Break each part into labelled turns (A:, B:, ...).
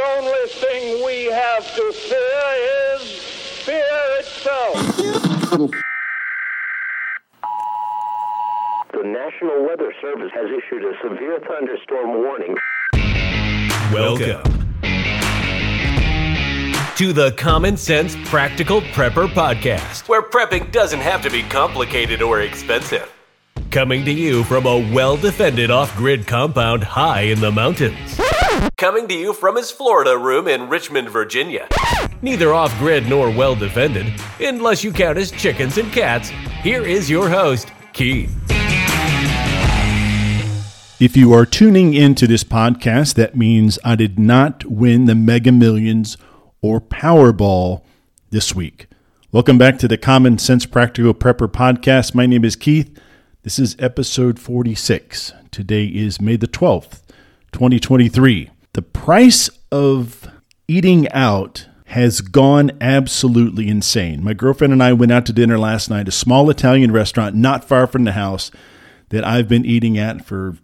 A: only thing we have to fear is fear itself.
B: The National Weather Service has issued a severe thunderstorm warning.
C: Welcome to the Common Sense Practical Prepper Podcast, where prepping doesn't have to be complicated or expensive. Coming to you from a well defended off grid compound high in the mountains. Coming to you from his Florida room in Richmond, Virginia. Neither off grid nor well defended, unless you count as chickens and cats, here is your host, Keith.
D: If you are tuning into this podcast, that means I did not win the Mega Millions or Powerball this week. Welcome back to the Common Sense Practical Prepper podcast. My name is Keith. This is episode 46. Today is May the 12th, 2023. The price of eating out has gone absolutely insane. My girlfriend and I went out to dinner last night, a small Italian restaurant not far from the house that I've been eating at for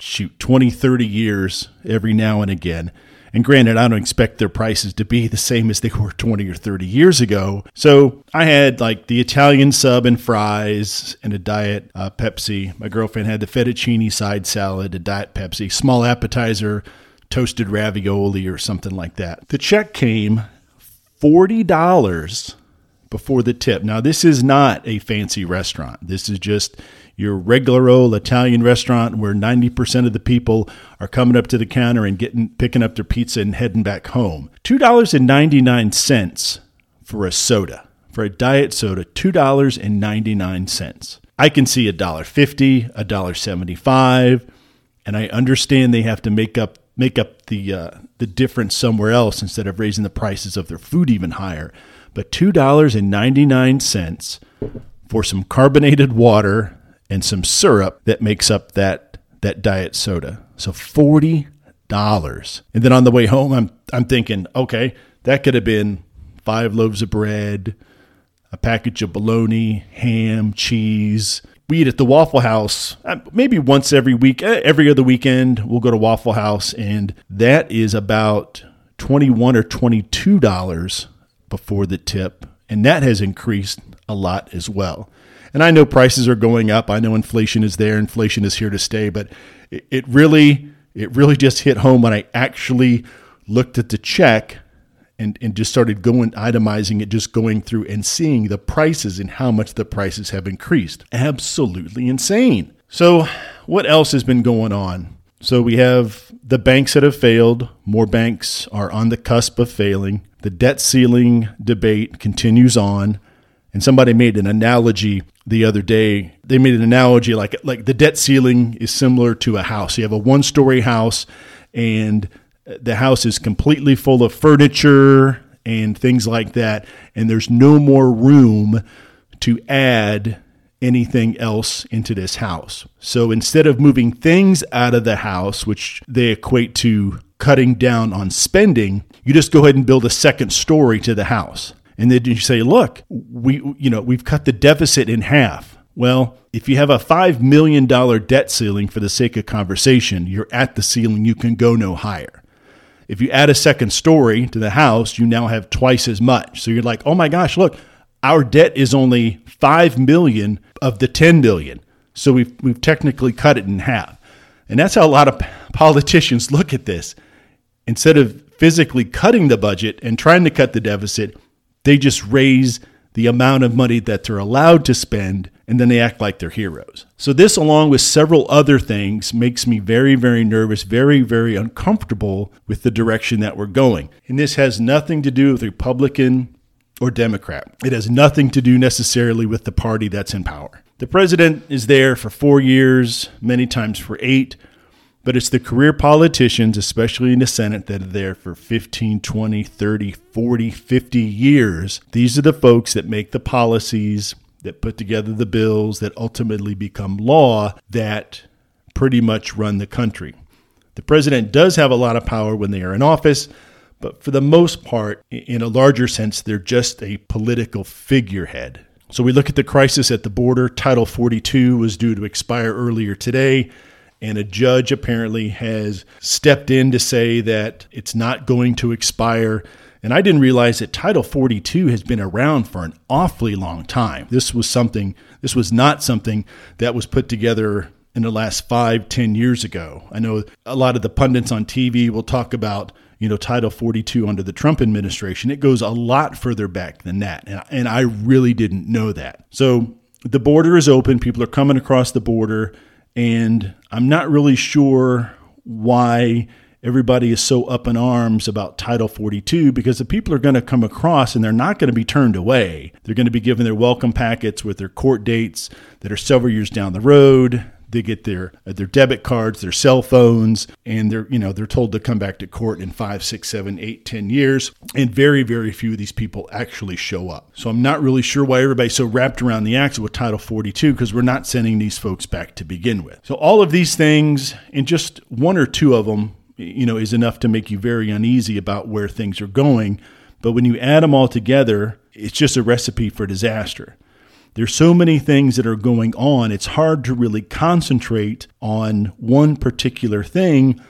D: shoot 20 30 years every now and again. And granted i don't expect their prices to be the same as they were 20 or 30 years ago. So i had like the italian sub and fries and a diet uh, pepsi. My girlfriend had the fettuccine side salad a diet pepsi. Small appetizer toasted ravioli or something like that. The check came $40 before the tip. Now this is not a fancy restaurant. This is just your regular old Italian restaurant where 90% of the people are coming up to the counter and getting picking up their pizza and heading back home. $2.99 for a soda. For a diet soda, $2.99. I can see a dollar fifty, a dollar seventy-five, and I understand they have to make up make up the uh, the difference somewhere else instead of raising the prices of their food even higher. But two dollars and ninety nine cents for some carbonated water and some syrup that makes up that that diet soda. So forty dollars. And then on the way home, I'm I'm thinking, okay, that could have been five loaves of bread, a package of bologna, ham, cheese. We eat at the Waffle House uh, maybe once every week, eh, every other weekend. We'll go to Waffle House, and that is about twenty-one or twenty-two dollars before the tip, and that has increased a lot as well. And I know prices are going up. I know inflation is there. Inflation is here to stay. But it, it really, it really just hit home when I actually looked at the check and, and just started going itemizing it, just going through and seeing the prices and how much the prices have increased. Absolutely insane. So, what else has been going on? So, we have the banks that have failed. More banks are on the cusp of failing. The debt ceiling debate continues on. And somebody made an analogy the other day. They made an analogy like like the debt ceiling is similar to a house. You have a one story house, and the house is completely full of furniture and things like that, and there's no more room to add anything else into this house. So instead of moving things out of the house, which they equate to cutting down on spending, you just go ahead and build a second story to the house. And then you say, look, we, you know, we've cut the deficit in half. Well, if you have a $5 million debt ceiling for the sake of conversation, you're at the ceiling, you can go no higher. If you add a second story to the house, you now have twice as much. So you're like, oh my gosh, look, our debt is only 5 million of the 10 billion. So we've, we've technically cut it in half. And that's how a lot of politicians look at this. Instead of physically cutting the budget and trying to cut the deficit, they just raise the amount of money that they're allowed to spend and then they act like they're heroes. So, this, along with several other things, makes me very, very nervous, very, very uncomfortable with the direction that we're going. And this has nothing to do with Republican or Democrat, it has nothing to do necessarily with the party that's in power. The president is there for four years, many times for eight. But it's the career politicians, especially in the Senate, that are there for 15, 20, 30, 40, 50 years. These are the folks that make the policies, that put together the bills, that ultimately become law, that pretty much run the country. The president does have a lot of power when they are in office, but for the most part, in a larger sense, they're just a political figurehead. So we look at the crisis at the border. Title 42 was due to expire earlier today And a judge apparently has stepped in to say that it's not going to expire. And I didn't realize that Title 42 has been around for an awfully long time. This was something, this was not something that was put together in the last five, ten years ago. I know a lot of the pundits on TV will talk about, you know, Title 42 under the Trump administration. It goes a lot further back than that. And, and I really didn't know that. So the border is open. People are coming across the border. And I'm not really sure why everybody is so up in arms about Title 42 because the people are going to come across and they're not going to be turned away. They're going to be given their welcome packets with their court dates that are several years down the road. They get their uh, their debit cards, their cell phones, and they're you know they're told to come back to court in five, six, seven, eight, ten years. And very, very few of these people actually show up. So I'm not really sure why everybody's so wrapped around the axle with Title 42 because we're not sending these folks back to begin with. So all of these things, and just one or two of them, you know, is enough to make you very uneasy about where things are going. But when you add them all together, it's just a recipe for disaster. There's so many things that are going on, it's hard to really concentrate on one particular thing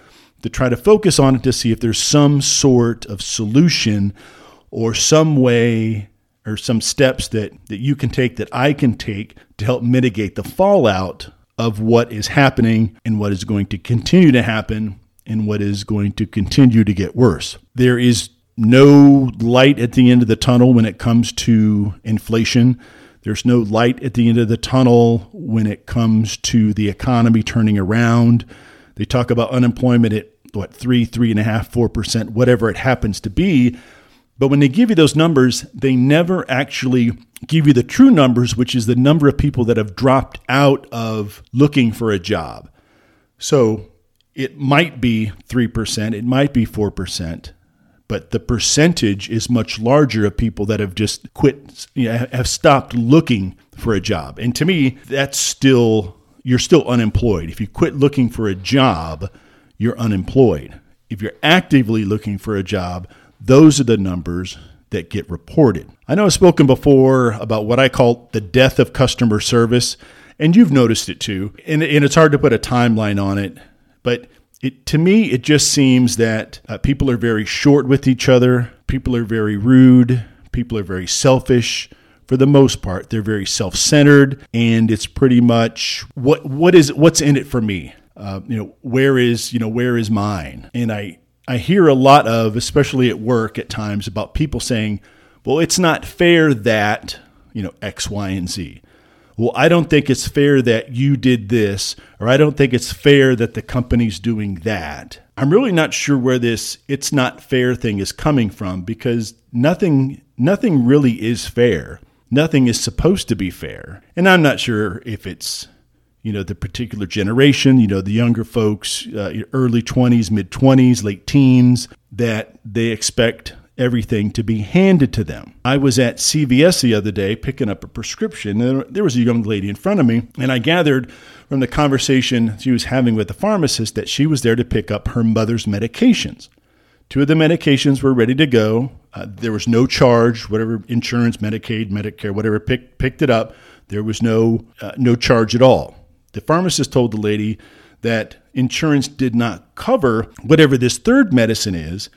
D: to try to focus on it to see if there's some sort of solution or some way or some steps that, that you can take that I can take to help mitigate the fallout of what is happening and what is going to continue to happen and what is going to continue to get worse. There is no light at the end of the tunnel when it comes to inflation. There's no light at the end of the tunnel when it comes to the economy turning around. They talk about unemployment at what three, three and a half, four percent, whatever it happens to be. But when they give you those numbers, they never actually give you the true numbers, which is the number of people that have dropped out of looking for a job. So it might be 3%, it might be 4%, but the percentage is much larger of people that have just quit, you know, have stopped looking for a job. And to me, that's still, you're still unemployed. If you quit looking for a job, you're unemployed. If you're actively looking for a job, those are the numbers that get reported. I know I've spoken before about what I call the death of customer service, and you've noticed it too. And, and it's hard to put a timeline on it, but it, to me, it just seems that uh, people are very short with each other. People are very rude. People are very selfish. For the most part, they're very self-centered, and it's pretty much what what is what's in it for me. Uh, you know, where is you know where is mine? And I I hear a lot of, especially at work, at times about people saying, "Well, it's not fair that you know X, Y, and Z." well, I don't think it's fair that you did this, or I don't think it's fair that the company's doing that. I'm really not sure where this it's not fair thing is coming from because nothing nothing really is fair. Nothing is supposed to be fair. And I'm not sure if it's you know the particular generation, you know the younger folks, uh, early 20s, mid 20s, late teens that they expect everything to be handed to them. I was at CVS the other day picking up a prescription, and there was a young lady in front of me, and I gathered from the conversation she was having with the pharmacist that she was there to pick up her mother's medications. Two of the medications were ready to go. Uh, there was no charge, whatever insurance, Medicaid, Medicare, whatever pick, picked it up. There was no uh, no charge at all. The pharmacist told the lady that insurance did not cover whatever this third medicine is,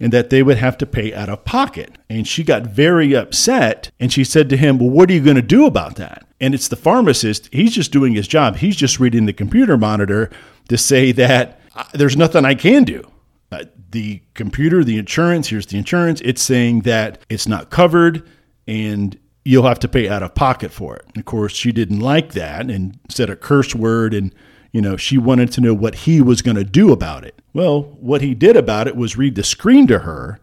D: and that they would have to pay out of pocket. And she got very upset and she said to him, Well, what are you going to do about that? And it's the pharmacist. He's just doing his job. He's just reading the computer monitor to say that there's nothing I can do. Uh, the computer, the insurance, here's the insurance. It's saying that it's not covered and you'll have to pay out of pocket for it. Of course, she didn't like that and said a curse word and you know, she wanted to know what he was going to do about it. Well, what he did about it was read the screen to her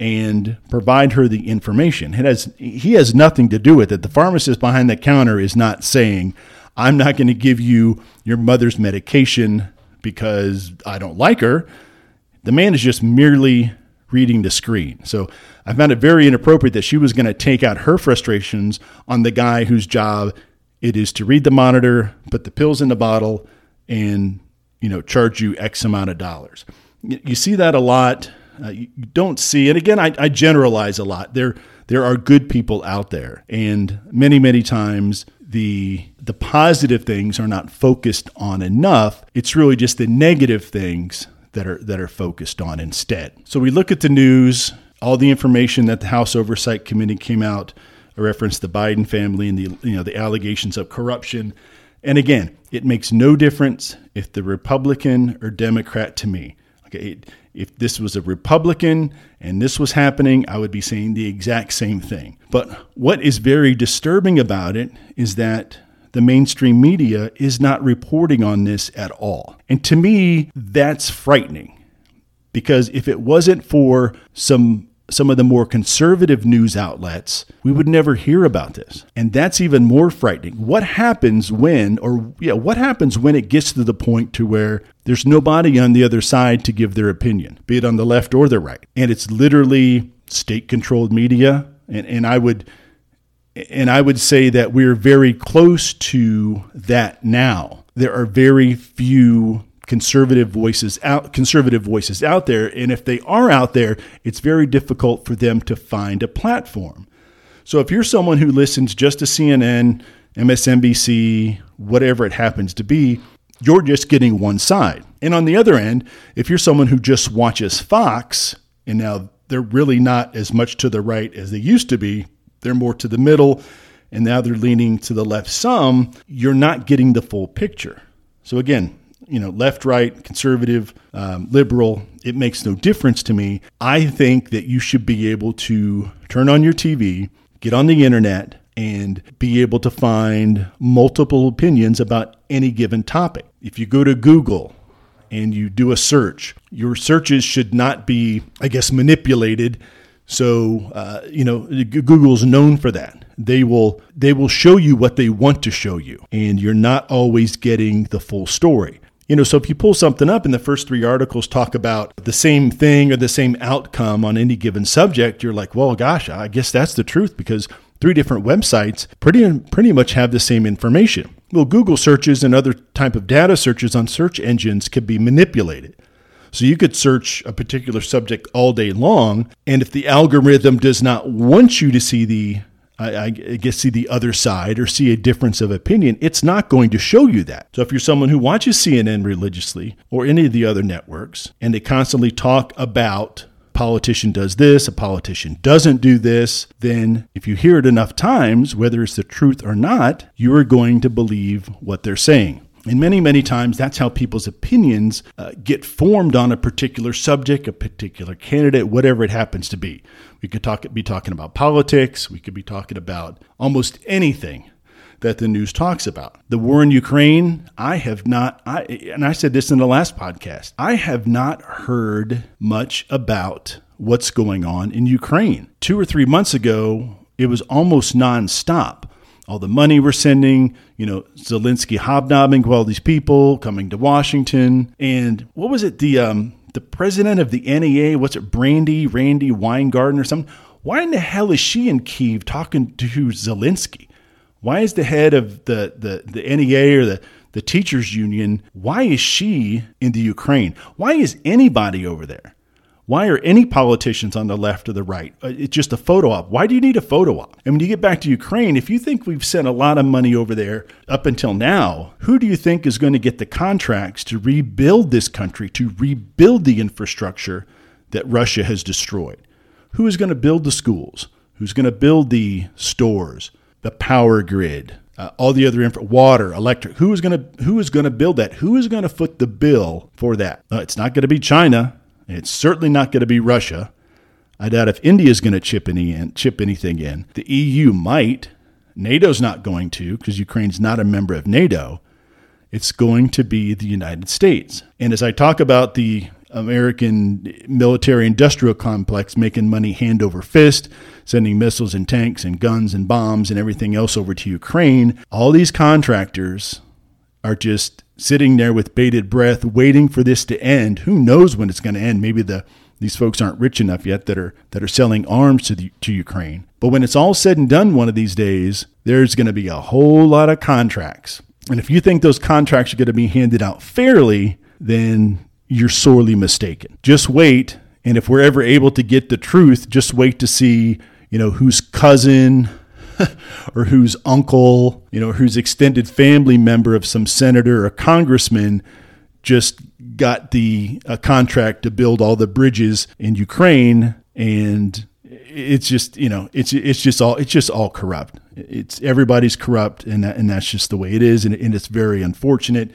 D: and provide her the information. It has he has nothing to do with it. The pharmacist behind the counter is not saying, "I'm not going to give you your mother's medication because I don't like her." The man is just merely reading the screen. So I found it very inappropriate that she was going to take out her frustrations on the guy whose job it is to read the monitor, put the pills in the bottle, and you know charge you X amount of dollars. You see that a lot. Uh, you don't see, and again, I, I generalize a lot. There, there are good people out there, and many, many times the the positive things are not focused on enough. It's really just the negative things that are that are focused on instead. So we look at the news, all the information that the House Oversight Committee came out referenced the Biden family and the you know the allegations of corruption. And again, it makes no difference if the Republican or Democrat to me. Okay, if this was a Republican and this was happening, I would be saying the exact same thing. But what is very disturbing about it is that the mainstream media is not reporting on this at all. And to me, that's frightening because if it wasn't for some some of the more conservative news outlets, we would never hear about this. And that's even more frightening. What happens when or yeah, what happens when it gets to the point to where there's nobody on the other side to give their opinion, be it on the left or the right. And it's literally state controlled media and and I would and I would say that we're very close to that now. There are very few conservative voices out conservative voices out there. And if they are out there it's very difficult for them to find a platform. So if you're someone who listens just to CNN MSNBC whatever it happens to be you're just getting one side. And on the other end if you're someone who just watches Fox and now they're really not as much to the right as they used to be they're more to the middle and now they're leaning to the left some you're not getting the full picture. So again you know, left, right, conservative, um, liberal, it makes no difference to me. I think that you should be able to turn on your TV, get on the internet, and be able to find multiple opinions about any given topic. If you go to Google and you do a search, your searches should not be, I guess, manipulated. So, uh, you know, Google's known for that. They will they will show you what they want to show you, and you're not always getting the full story. You know, so if you pull something up and the first three articles talk about the same thing or the same outcome on any given subject, you're like, well, gosh, I guess that's the truth because three different websites pretty pretty much have the same information. Well, Google searches and other type of data searches on search engines can be manipulated. So you could search a particular subject all day long, and if the algorithm does not want you to see the I, I, guess see the other side or see a difference of opinion, it's not going to show you that. So if you're someone who watches CNN religiously or any of the other networks and they constantly talk about politician does this, a politician doesn't do this, then if you hear it enough times, whether it's the truth or not, you are going to believe what they're saying. And many, many times, that's how people's opinions uh, get formed on a particular subject, a particular candidate, whatever it happens to be. We could talk, be talking about politics. We could be talking about almost anything that the news talks about. The war in Ukraine, I have not, I, and I said this in the last podcast, I have not heard much about what's going on in Ukraine. Two or three months ago, it was almost nonstop all the money we're sending, you know, Zelensky hobnobbing with all these people coming to Washington. And what was it? The um, the president of the NEA, what's it, Brandy, Randi Weingarten or something? Why in the hell is she in Kiev talking to Zelensky? Why is the head of the, the, the NEA or the, the teachers union, why is she in the Ukraine? Why is anybody over there? Why are any politicians on the left or the right? Uh, it's just a photo op. Why do you need a photo op? And when you get back to Ukraine, if you think we've sent a lot of money over there up until now, who do you think is going to get the contracts to rebuild this country, to rebuild the infrastructure that Russia has destroyed? Who is going to build the schools? Who's going to build the stores, the power grid, uh, all the other infra, water, electric. Who is going to who is going to build that? Who is going to foot the bill for that? Uh, it's not going to be China. It's certainly not going to be Russia. I doubt if India is going to chip any in, chip anything in. The EU might. NATO's not going to because Ukraine's not a member of NATO. It's going to be the United States. And as I talk about the American military industrial complex making money hand over fist, sending missiles and tanks and guns and bombs and everything else over to Ukraine, all these contractors are just sitting there with bated breath, waiting for this to end. Who knows when it's going to end? Maybe the these folks aren't rich enough yet that are that are selling arms to the, to Ukraine. But when it's all said and done, one of these days, there's going to be a whole lot of contracts. And if you think those contracts are going to be handed out fairly, then you're sorely mistaken. Just wait, and if we're ever able to get the truth, just wait to see, you know, whose cousin or whose uncle, you know, whose extended family member of some senator or congressman just got the uh, contract to build all the bridges in Ukraine. And it's just you know it's it's just all it's just all corrupt. It's everybody's corrupt and that, and that's just the way it is. And, and it's very unfortunate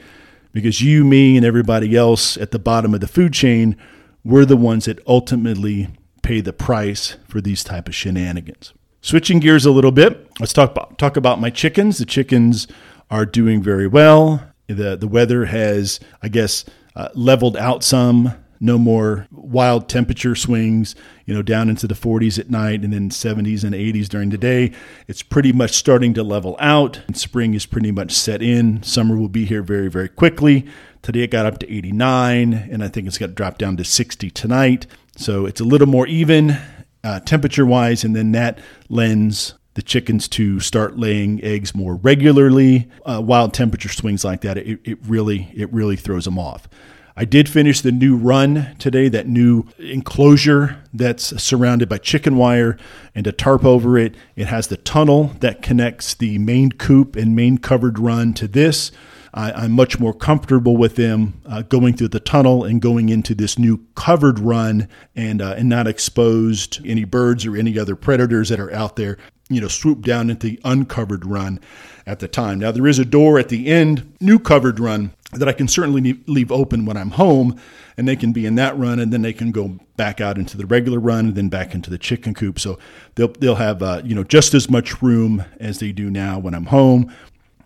D: because you me and everybody else at the bottom of the food chain we're the ones that ultimately pay the price for these type of shenanigans switching gears a little bit let's talk about talk about my chickens the chickens are doing very well the the weather has i guess uh, leveled out some no more wild temperature swings, you know, down into the 40s at night and then 70s and 80s during the day. It's pretty much starting to level out. And spring is pretty much set in. Summer will be here very, very quickly. Today it got up to 89, and I think it's got to drop down to 60 tonight. So it's a little more even uh, temperature wise, and then that lends the chickens to start laying eggs more regularly. Uh, wild temperature swings like that, it, it really it really throws them off. I did finish the new run today, that new enclosure that's surrounded by chicken wire and a tarp over it. It has the tunnel that connects the main coop and main covered run to this. I, am much more comfortable with them uh, going through the tunnel and going into this new covered run and uh, and not exposed any birds or any other predators that are out there. You know, swoop down into the uncovered run at the time. Now there is a door at the end, new covered run that I can certainly leave open when I'm home, and they can be in that run, and then they can go back out into the regular run, and then back into the chicken coop. So they'll they'll have uh, you know just as much room as they do now when I'm home.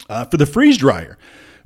D: Uh, for the freeze dryer,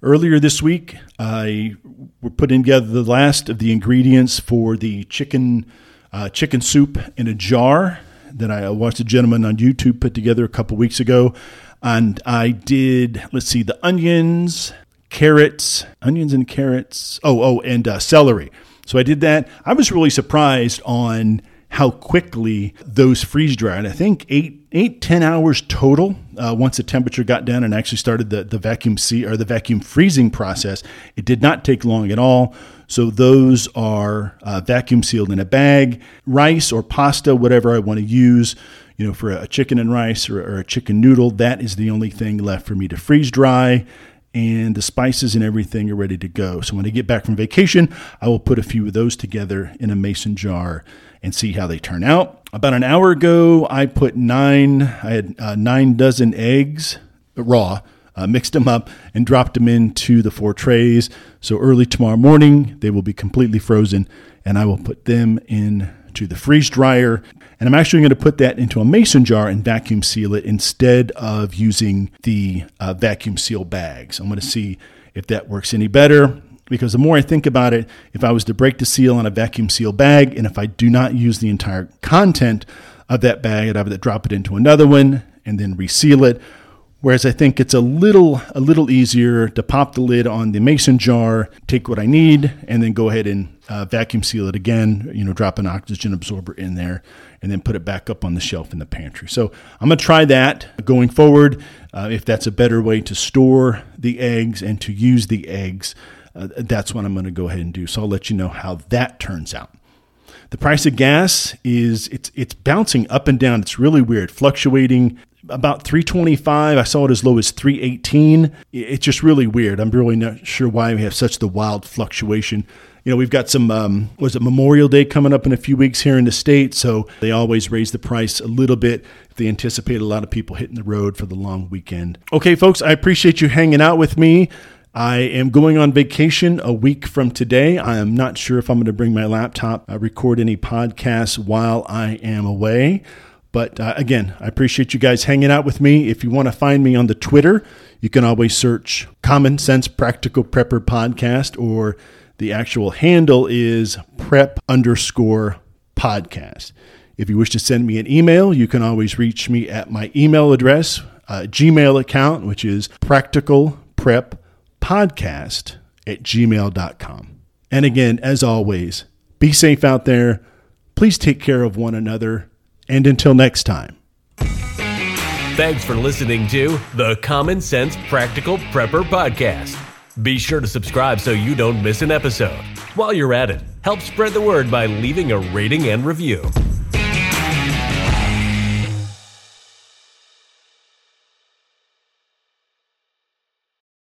D: earlier this week I were putting together the last of the ingredients for the chicken uh, chicken soup in a jar that I watched a gentleman on YouTube put together a couple weeks ago. And I did, let's see, the onions, carrots, onions and carrots. Oh, oh, and uh, celery. So I did that. I was really surprised on how quickly those freeze dried. I think eight, eight, ten hours total. Uh, once the temperature got down and actually started the, the vacuum sea or the vacuum freezing process, it did not take long at all. So those are uh, vacuum sealed in a bag. Rice or pasta, whatever I want to use, you know, for a chicken and rice or, or a chicken noodle, that is the only thing left for me to freeze dry and the spices and everything are ready to go. So when I get back from vacation, I will put a few of those together in a mason jar and see how they turn out. About an hour ago, I put nine, I had uh, nine dozen eggs raw, uh, mixed them up, and dropped them into the four trays. So early tomorrow morning, they will be completely frozen, and I will put them into the freeze dryer. And I'm actually going to put that into a mason jar and vacuum seal it instead of using the uh, vacuum seal bags. I'm going to see if that works any better because the more I think about it, if I was to break the seal on a vacuum seal bag and if I do not use the entire content of that bag, I'd have to drop it into another one and then reseal it. Whereas I think it's a little a little easier to pop the lid on the mason jar, take what I need, and then go ahead and uh, vacuum seal it again. You know, drop an oxygen absorber in there, and then put it back up on the shelf in the pantry. So I'm gonna try that going forward. Uh, if that's a better way to store the eggs and to use the eggs, uh, that's what I'm gonna go ahead and do. So I'll let you know how that turns out. The price of gas is it's it's bouncing up and down. It's really weird, fluctuating about 325. I saw it as low as 318. It's just really weird. I'm really not sure why we have such the wild fluctuation. You know, we've got some, um, was it Memorial Day coming up in a few weeks here in the state, so they always raise the price a little bit. They anticipate a lot of people hitting the road for the long weekend. Okay, folks, I appreciate you hanging out with me. I am going on vacation a week from today. I am not sure if I'm going to bring my laptop, uh, record any podcasts while I am away. But uh, again, I appreciate you guys hanging out with me. If you want to find me on the Twitter, you can always search Common Sense Practical Prepper Podcast, or the actual handle is prep underscore podcast. If you wish to send me an email, you can always reach me at my email address, uh, Gmail account, which is practical prep podcast at gmail.com. And again, as always, be safe out there. Please take care of one another and until next time.
C: Thanks for listening to the Common Sense Practical Prepper Podcast. Be sure to subscribe so you don't miss an episode. While you're at it, help spread the word by leaving a rating and review.